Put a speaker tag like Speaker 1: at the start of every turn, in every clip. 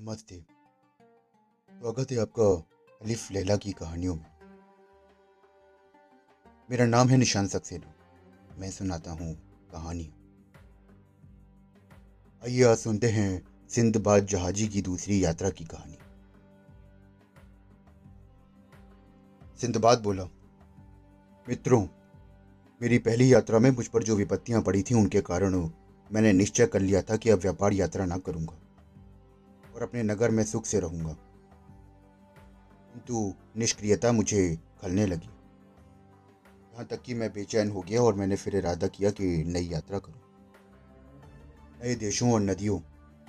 Speaker 1: नमस्ते स्वागत है आपका अलिफ लैला की कहानियों में। मेरा नाम है निशान सक्सेना। मैं सुनाता हूँ कहानी। आइए आज सुनते हैं सिंधबाद जहाजी की दूसरी यात्रा की कहानी। सिंधबाद बोला, मित्रों, मेरी पहली यात्रा में मुझ पर जो विपत्तियाँ पड़ी थी, उनके कारण मैंने निश्चय कर लिया था कि अब व्यापार यात्रा ना करूँगा। और अपने नगर में सुख से रहूँगा। किंतु निष्क्रियता मुझे खलने लगी। यहाँ तक कि मैं बेचैन हो गया और मैंने फिर इरादा किया कि नई यात्रा करूँ। नए देशों और नदियों,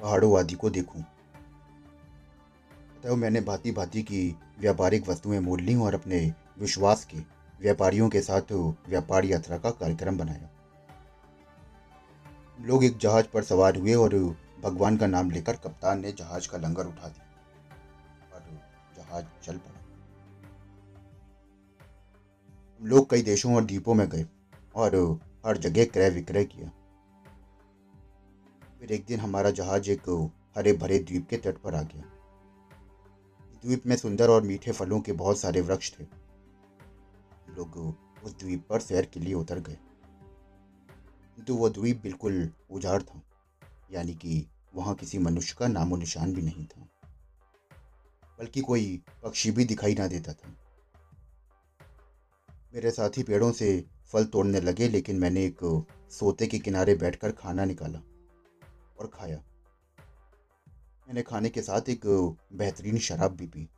Speaker 1: पहाड़ों आदि को देखूँ। अतः मैंने भांति भांति की व्यापारिक वस्तुएँ मोल ली और अपने विश्वास के व्यापारियों के साथ व्यापार यात्रा का कार्यक्रम बनाया। लोग एक जहाज़ पर सवार हुए और भगवान का नाम लेकर कप्तान ने जहाज़ का लंगर उठा दिया और जहाज़ चल पड़ा। हम लोग कई देशों और द्वीपों में गए और हर जगह क्रय विक्रय किया। फिर एक दिन हमारा जहाज़ एक हरे भरे द्वीप के तट पर आ गया। द्वीप में सुंदर और मीठे फलों के बहुत सारे वृक्ष थे। लोग उस द्वीप पर सैर के लिए उतर गए। किंतु वो द्वीप बिल्कुल उजाड़ था। यानी कि वहाँ किसी मनुष्य का नामो निशान भी नहीं था। बल्कि कोई पक्षी भी दिखाई ना देता था। मेरे साथी पेड़ों से फल तोड़ने लगे, लेकिन मैंने एक सोते के किनारे बैठकर खाना निकाला और खाया। मैंने खाने के साथ एक बेहतरीन शराब भी पी।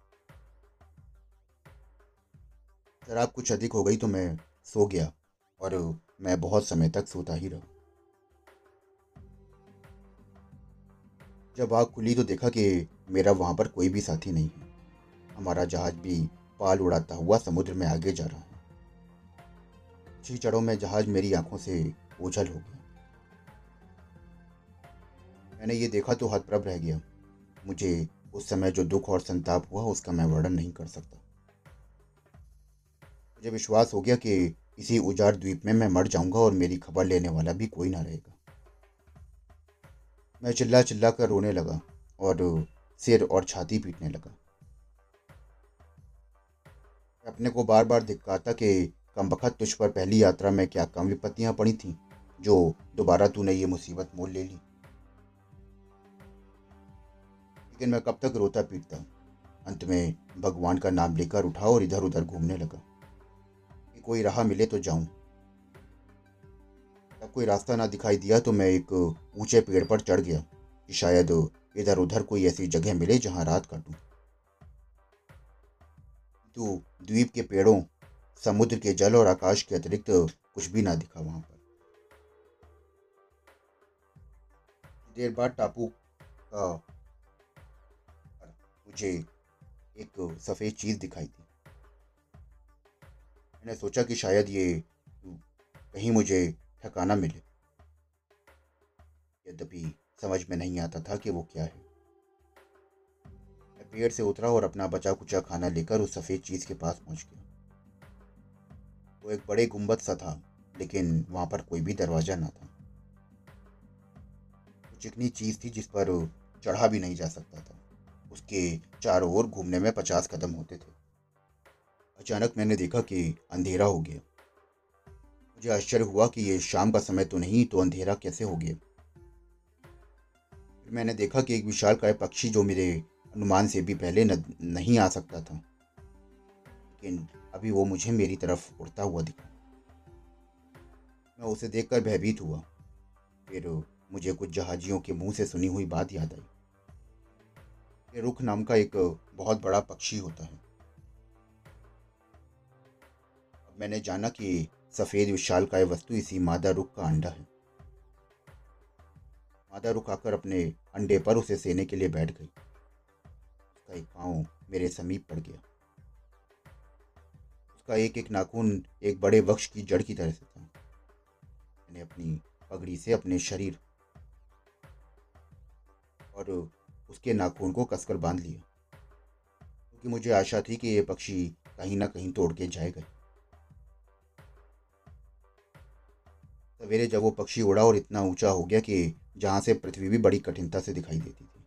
Speaker 1: शराब कुछ अधिक हो गई तो मैं सो गया और मैं बहुत समय तक सोता ही रहा। जब आग खुली तो देखा कि मेरा वहाँ पर कोई भी साथी नहीं है। हमारा जहाज़ भी पाल उड़ाता हुआ समुद्र में आगे जा रहा है। कुछ चढ़ों में जहाज़ मेरी आँखों से ओझल हो गया। मैंने ये देखा तो हतप्रभ रह गया। मुझे उस समय जो दुख और संताप हुआ उसका मैं वर्णन नहीं कर सकता। मुझे विश्वास हो गया कि इसी उजाड़ द्वीप में मैं मर जाऊँगा और मेरी खबर लेने वाला भी कोई ना रहेगा। मैं चिल्ला चिल्ला कर रोने लगा और सिर और छाती पीटने लगा। अपने को बार बार धिक्काता कि कम बखत तुझ पर पहली यात्रा में क्या कम विपत्तियाँ पड़ी थीं, जो दोबारा तूने ये मुसीबत मोल ले ली। लेकिन मैं कब तक रोता पीटता? अंत में भगवान का नाम लेकर उठा और इधर उधर घूमने लगा। कि कोई राह मिले तो जाऊँ। कोई रास्ता ना दिखाई दिया तो मैं एक ऊँचे पेड़ पर चढ़ गया कि शायद इधर उधर कोई ऐसी जगह मिले जहाँ रात काटूं। तो द्वीप के पेड़ों, समुद्र के जल और आकाश के अतिरिक्त कुछ भी ना दिखा वहाँ पर। देर बाद टापू का मुझे एक सफ़ेद चीज़ दिखाई दी। मैंने सोचा कि शायद ये कहीं मुझे ठिकाना मिले। यद्यपि समझ में नहीं आता था कि वो क्या है। मैं पेड़ से उतरा और अपना बचा कुचा खाना लेकर उस सफ़ेद चीज़ के पास पहुँच गया। वो एक बड़े गुंबद सा था, लेकिन वहाँ पर कोई भी दरवाज़ा ना था। वो चिकनी चीज़ थी जिस पर चढ़ा भी नहीं जा सकता था। उसके चारों ओर घूमने में पचास कदम होते थे। अचानक मैंने देखा कि अंधेरा हो गया। मुझे आश्चर्य हुआ कि ये शाम का समय तो नहीं तो अंधेरा कैसे हो गया? फिर मैंने देखा कि एक विशाल काय पक्षी जो मेरे अनुमान से भी पहले न, नहीं आ सकता था। लेकिन अभी वो मुझे मेरी तरफ़ उड़ता हुआ दिखा। मैं उसे देखकर भयभीत हुआ। फिर मुझे कुछ जहाजियों के मुँह से सुनी हुई बात याद आई। ये रुख नाम का एक बहुत बड़ा पक्षी होता है। अब मैंने जाना कि सफ़ेद विशाल का वस्तु इसी मादा रुख का अंडा है। मादा रुख आकर अपने अंडे पर उसे सेने के लिए बैठ गई। उसका एक पाँव मेरे समीप पड़ गया। उसका एक एक नाखून एक बड़े वृक्ष की जड़ की तरह से था। मैंने अपनी पगड़ी से अपने शरीर और उसके नाखून को कसकर बाँध लिया। क्योंकि मुझे आशा थी कि ये पक्षी कहीं ना कहीं तोड़ के जाएगा सवेरे जब वो पक्षी उड़ा और इतना ऊँचा हो गया कि जहाँ से पृथ्वी भी बड़ी कठिनता से दिखाई देती थी।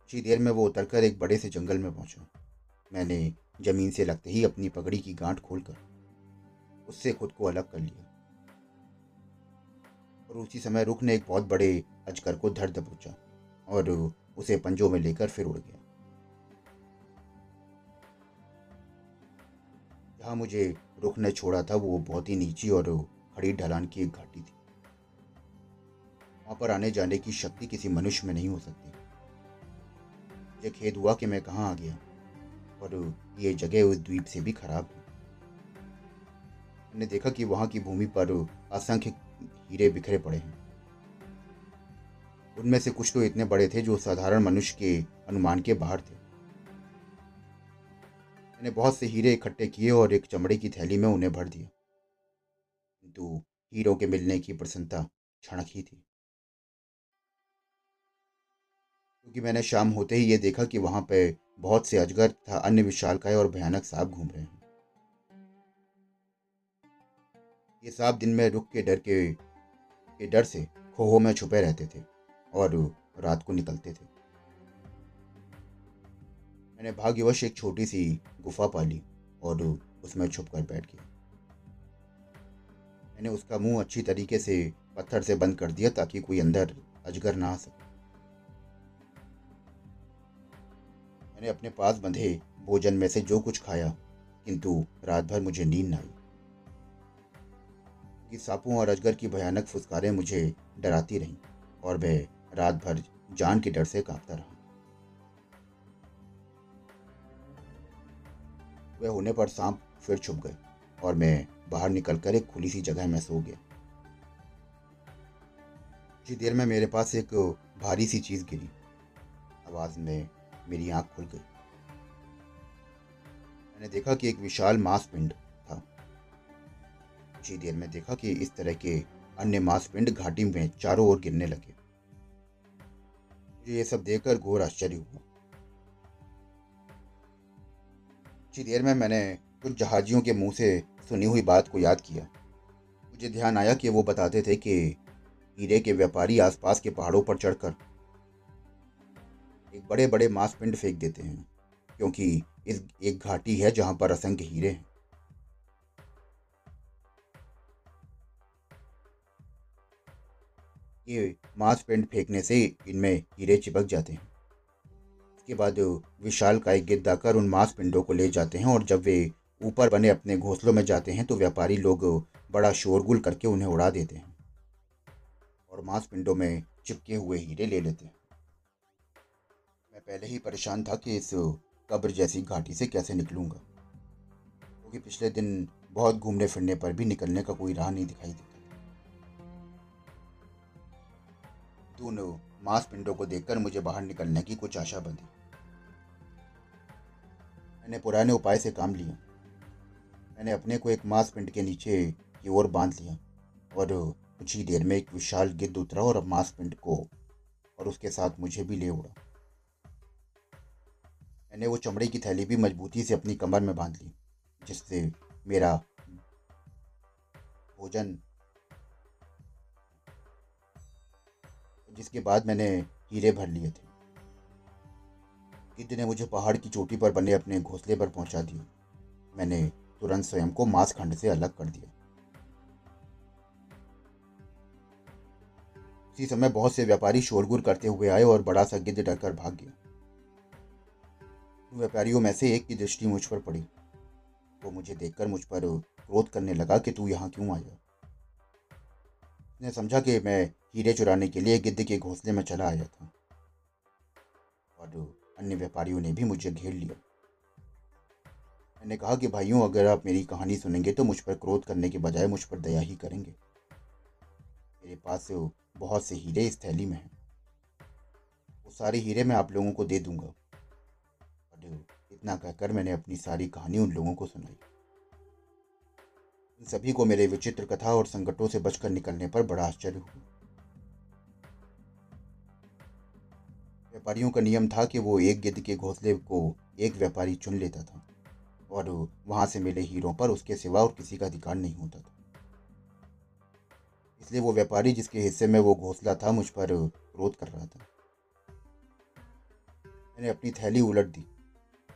Speaker 1: कुछ ही देर में वो उतरकर एक बड़े से जंगल में पहुँचा। मैंने ज़मीन से लगते ही अपनी पगड़ी की गांठ खोलकर उससे खुद को अलग कर लिया। और उसी समय रुख ने एक बहुत बड़े अजगर को धर दबोचा और उसे पंजों में लेकर फिर उड़ गया। जहाँ मुझे रुख ने छोड़ा था, वो बहुत ही नीची और खड़ी ढलान की एक घाटी थी। वहाँ पर आने जाने की शक्ति किसी मनुष्य में नहीं हो सकती। मुझे खेद हुआ कि मैं कहाँ आ गया और ये जगह उस द्वीप से भी खराब है। मैंने देखा कि वहाँ की भूमि पर असंख्य हीरे बिखरे पड़े हैं। उनमें से कुछ तो इतने बड़े थे जो साधारण मनुष्य के अनुमान के बाहर थे। मैंने बहुत से हीरे इकट्ठे किए और एक चमड़े की थैली में उन्हें भर दिया। किंतु हीरों के मिलने की प्रसन्नता क्षणक ही थी। क्योंकि मैंने शाम होते ही ये देखा कि वहाँ पर बहुत से अजगर तथा अन्य विशालकाय और भयानक सांप घूम रहे हैं। ये सांप दिन में रुक के डर के के डर से खोहों में छुपे रहते थे और रात को निकलते थे। मैंने भाग्यवश एक छोटी सी गुफा पाली और उसमें छुप कर बैठ गया। मैंने उसका मुँह अच्छी तरीके से पत्थर से बंद कर दिया ताकि कोई अंदर अजगर ना आ सके। मैंने अपने पास बंधे भोजन में से जो कुछ खाया, किंतु रात भर मुझे नींद न आई। कि सांपों और अजगर की भयानक फुसकारें मुझे डराती रहीं और वह रात भर जान के डर से कांपता रहा। वह होने पर सांप फिर छुप गए और मैं बाहर निकलकर एक खुली सी जगह में सो गया। कुछ देर में मेरे पास एक भारी सी चीज़ गिरी। आवाज़ में मेरी आँख खुल गई। मैंने देखा कि एक विशाल मांसपिंड था। कुछ ही देर में देखा कि इस तरह के अन्य मांसपिंड घाटी में चारों ओर गिरने लगे। मुझे ये सब देखकर घोर आश्चर्य हुआ। कुछ ही देर में मैंने कुछ जहाजियों के मुँह से सुनी हुई बात को याद किया। मुझे ध्यान आया कि वो बताते थे कि हीरे के व्यापारी आसपास के पहाड़ों पर चढ़कर एक बड़े बड़े मांस पिंड फेंक देते हैं, क्योंकि इस एक घाटी है जहाँ पर असंख्य हीरे हैं। ये मांस पिंड फेंकने से इनमें हीरे चिपक जाते हैं। इसके बाद विशाल का एक गिद्ध आकर उन मांस पिंडों को ले जाते हैं और जब वे ऊपर बने अपने घोंसलों में जाते हैं तो व्यापारी लोग बड़ा शोरगुल करके उन्हें उड़ा देते हैं और मांस पिंडों में चिपके हुए हीरे ले लेते हैं। मैं पहले ही परेशान था कि इस कब्र जैसी घाटी से कैसे निकलूँगा। क्योंकि तो पिछले दिन बहुत घूमने फिरने पर भी निकलने का कोई राह नहीं दिखाई देता। दोनों मांस पिंडों को देखकर मुझे बाहर निकलने की कुछ आशा बंधी। मैंने पुराने उपाय से काम लिया। मैंने अपने को एक मांस पिंड के नीचे की ओर बाँध लिया और कुछ ही देर में एक विशाल गिद्ध उतरा और मांस पिंड को और उसके साथ मुझे भी ले उड़ा। मैंने वो चमड़े की थैली भी मजबूती से अपनी कमर में बाँध ली, जिससे मेरा भोजन जिसके बाद मैंने हीरे भर लिए थे। गिद्ध ने मुझे पहाड़ की चोटी पर बने अपने घोंसले पर पहुँचा दिया। मैंने तुरंत स्वयं को मांस खंड से अलग कर दिया। उसी समय बहुत से व्यापारी शोरगुल करते हुए आए और बड़ा सा गिद्ध डरकर भाग गया। व्यापारियों में से एक की दृष्टि मुझ पर पड़ी। वो मुझे देखकर मुझ पर क्रोध करने लगा कि तू यहाँ क्यों आया? उसने समझा कि मैं हीरे चुराने के लिए गिद्ध के घोंसले में चला आया था। और अन्य व्यापारियों ने भी मुझे घेर लिया। मैंने कहा कि, भाइयों, अगर आप मेरी कहानी सुनेंगे तो मुझ पर क्रोध करने के बजाय मुझ पर दया ही करेंगे। मेरे पास से बहुत से हीरे इस थैली में हैं। वो सारे हीरे मैं आप लोगों को दे दूँगा। और इतना कहकर मैंने अपनी सारी कहानी उन लोगों को सुनाई। इन सभी को मेरे विचित्र कथा और संकटों से बचकर निकलने पर बड़ा आश्चर्य हुआ। व्यापारियों का नियम था कि वो एक गिद्ध के घोंसले को एक व्यापारी चुन लेता था और वहाँ से मिले हीरों पर उसके सिवा और किसी का अधिकार नहीं होता था। इसलिए वो व्यापारी जिसके हिस्से में वो घोंसला था, मुझ पर क्रोध कर रहा था। मैंने अपनी थैली उलट दी।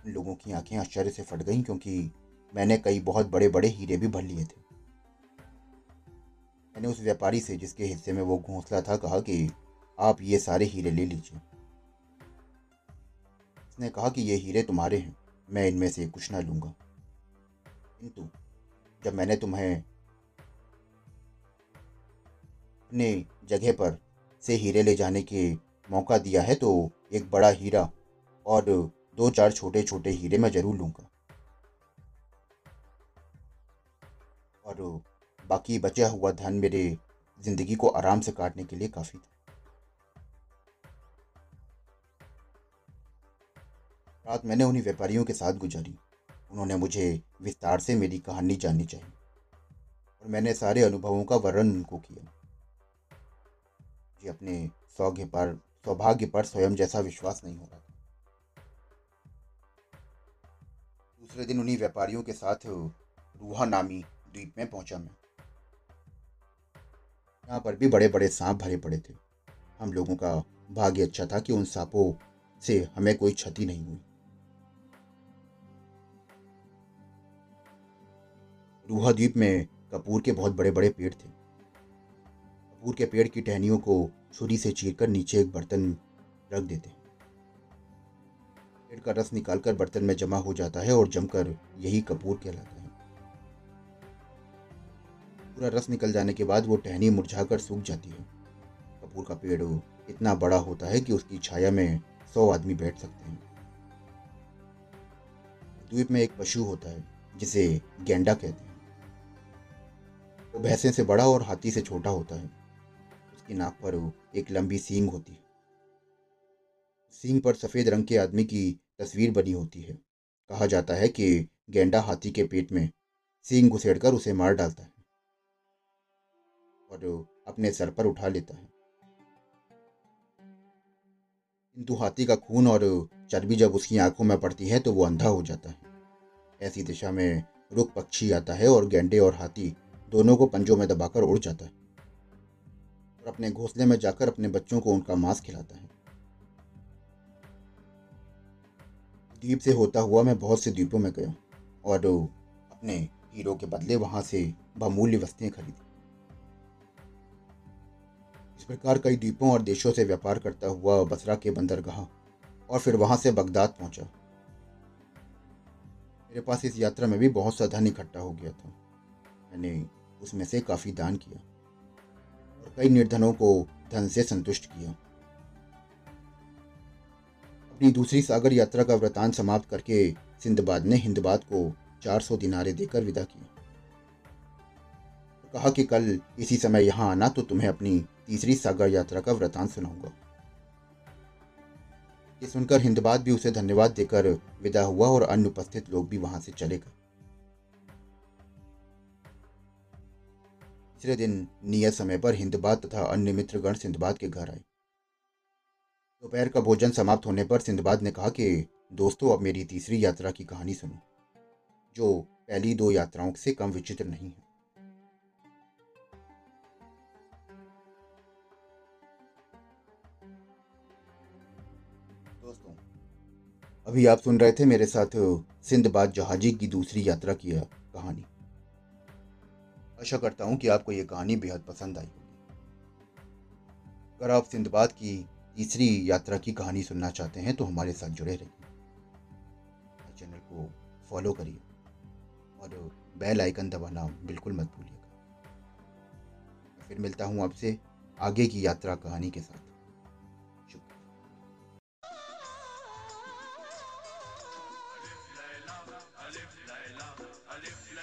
Speaker 1: उन लोगों की आँखें आश्चर्य से फट गईं क्योंकि मैंने कई बहुत बड़े बड़े हीरे भी भर लिए थे। मैंने उस व्यापारी से जिसके हिस्से में वो घोंसला था कहा कि, आप ये सारे हीरे ले लीजिए। उसने कहा कि ये हीरे तुम्हारे हैं? मैं इनमें से कुछ ना लूँगा। किंतु जब मैंने तुम्हें अपने जगह पर से हीरे ले जाने के मौका दिया है तो एक बड़ा हीरा और दो चार छोटे छोटे हीरे मैं ज़रूर लूँगा। और बाकी बचा हुआ धन मेरे ज़िंदगी को आराम से काटने के लिए काफ़ी था। रात मैंने उन्हीं व्यापारियों के साथ गुजारी। उन्होंने मुझे विस्तार से मेरी कहानी जाननी चाहिए और मैंने सारे अनुभवों का वर्णन उनको किया। मुझे अपने सौभाग्य पर सौभाग्य पर स्वयं जैसा विश्वास नहीं हो रहा था। दूसरे दिन उन्हीं व्यापारियों के साथ रूहा नामी द्वीप में पहुँचा मैं। यहाँ पर भी बड़े बड़े सांप भरे पड़े थे। हम लोगों का भाग्य अच्छा था कि उन सांपों से हमें कोई क्षति नहीं हुई। रूहा द्वीप में कपूर के बहुत बड़े बड़े पेड़ थे। कपूर के पेड़ की टहनियों को छुरी से चीरकर नीचे एक बर्तन रख देते हैं। पेड़ का रस निकालकर बर्तन में जमा हो जाता है और जमकर यही कपूर कहलाता है। पूरा रस निकल जाने के बाद वो टहनी मुरझाकर सूख जाती है। कपूर का पेड़ इतना बड़ा होता है कि उसकी छाया में सौ आदमी बैठ सकते हैं। द्वीप में एक पशु होता है, जिसे गेंडा कहते हैं। वो भैंसे से बड़ा और हाथी से छोटा होता है। उसकी नाक पर एक लंबी सींग होती है। सींग पर सफ़ेद रंग के आदमी की तस्वीर बनी होती है। कहा जाता है कि गेंडा हाथी के पेट में सींग घुसेड़कर उसे मार डालता है और अपने सर पर उठा लेता है। किंतु हाथी का खून और चर्बी जब उसकी आँखों में पड़ती है तो वो अंधा हो जाता है। ऐसी दिशा में रुख पक्षी आता है और गेंडे और हाथी दोनों को पंजों में दबाकर उड़ जाता है और अपने घोंसले में जाकर अपने बच्चों को उनका मांस खिलाता है। द्वीप से होता हुआ मैं बहुत से द्वीपों में गया और अपने हीरो के बदले वहाँ से बहुमूल्य वस्तुएँ खरीदी। इस प्रकार कई द्वीपों और देशों से व्यापार करता हुआ बसरा के बंदरगाह और फिर वहाँ से बगदाद पहुँचा। मेरे पास इस यात्रा में भी बहुत सा धन इकट्ठा हो गया था। मैंने उसमें से काफ़ी दान किया और कई निर्धनों को धन से संतुष्ट किया। अपनी दूसरी सागर यात्रा का व्रतान समाप्त करके सिंधबाद ने हिंदबाद को 400 दिनारे देकर विदा किया। कहा कि कल इसी समय यहाँ आना तो तुम्हें अपनी तीसरी सागर यात्रा का व्रतान सुनाऊँगा। ये सुनकर हिंदबाद भी उसे धन्यवाद देकर विदा हुआ और अन्य उपस्थित लोग भी वहाँ से चले गए। तीसरे दिन नियत समय पर हिंदबाद तथा अन्य मित्रगण सिंधबाद के घर आए। दोपहर का भोजन समाप्त होने पर सिंधबाद ने कहा कि, दोस्तों, अब मेरी तीसरी यात्रा की कहानी सुनो, जो पहली दो यात्राओं से कम विचित्र नहीं है। दोस्तों, अभी आप सुन रहे थे मेरे साथ सिंधबाद जहाजी की दूसरी यात्रा की कहानी। आशा करता हूँ कि आपको ये कहानी बेहद पसंद आई होगी। अगर आप सिंधबाद की तीसरी यात्रा की कहानी सुनना चाहते हैं तो हमारे साथ जुड़े रहिए। चैनल को फॉलो करिए और बेल आइकन दबाना बिल्कुल मत भूलिएगा। फिर मिलता हूँ आपसे आगे की यात्रा कहानी के साथ।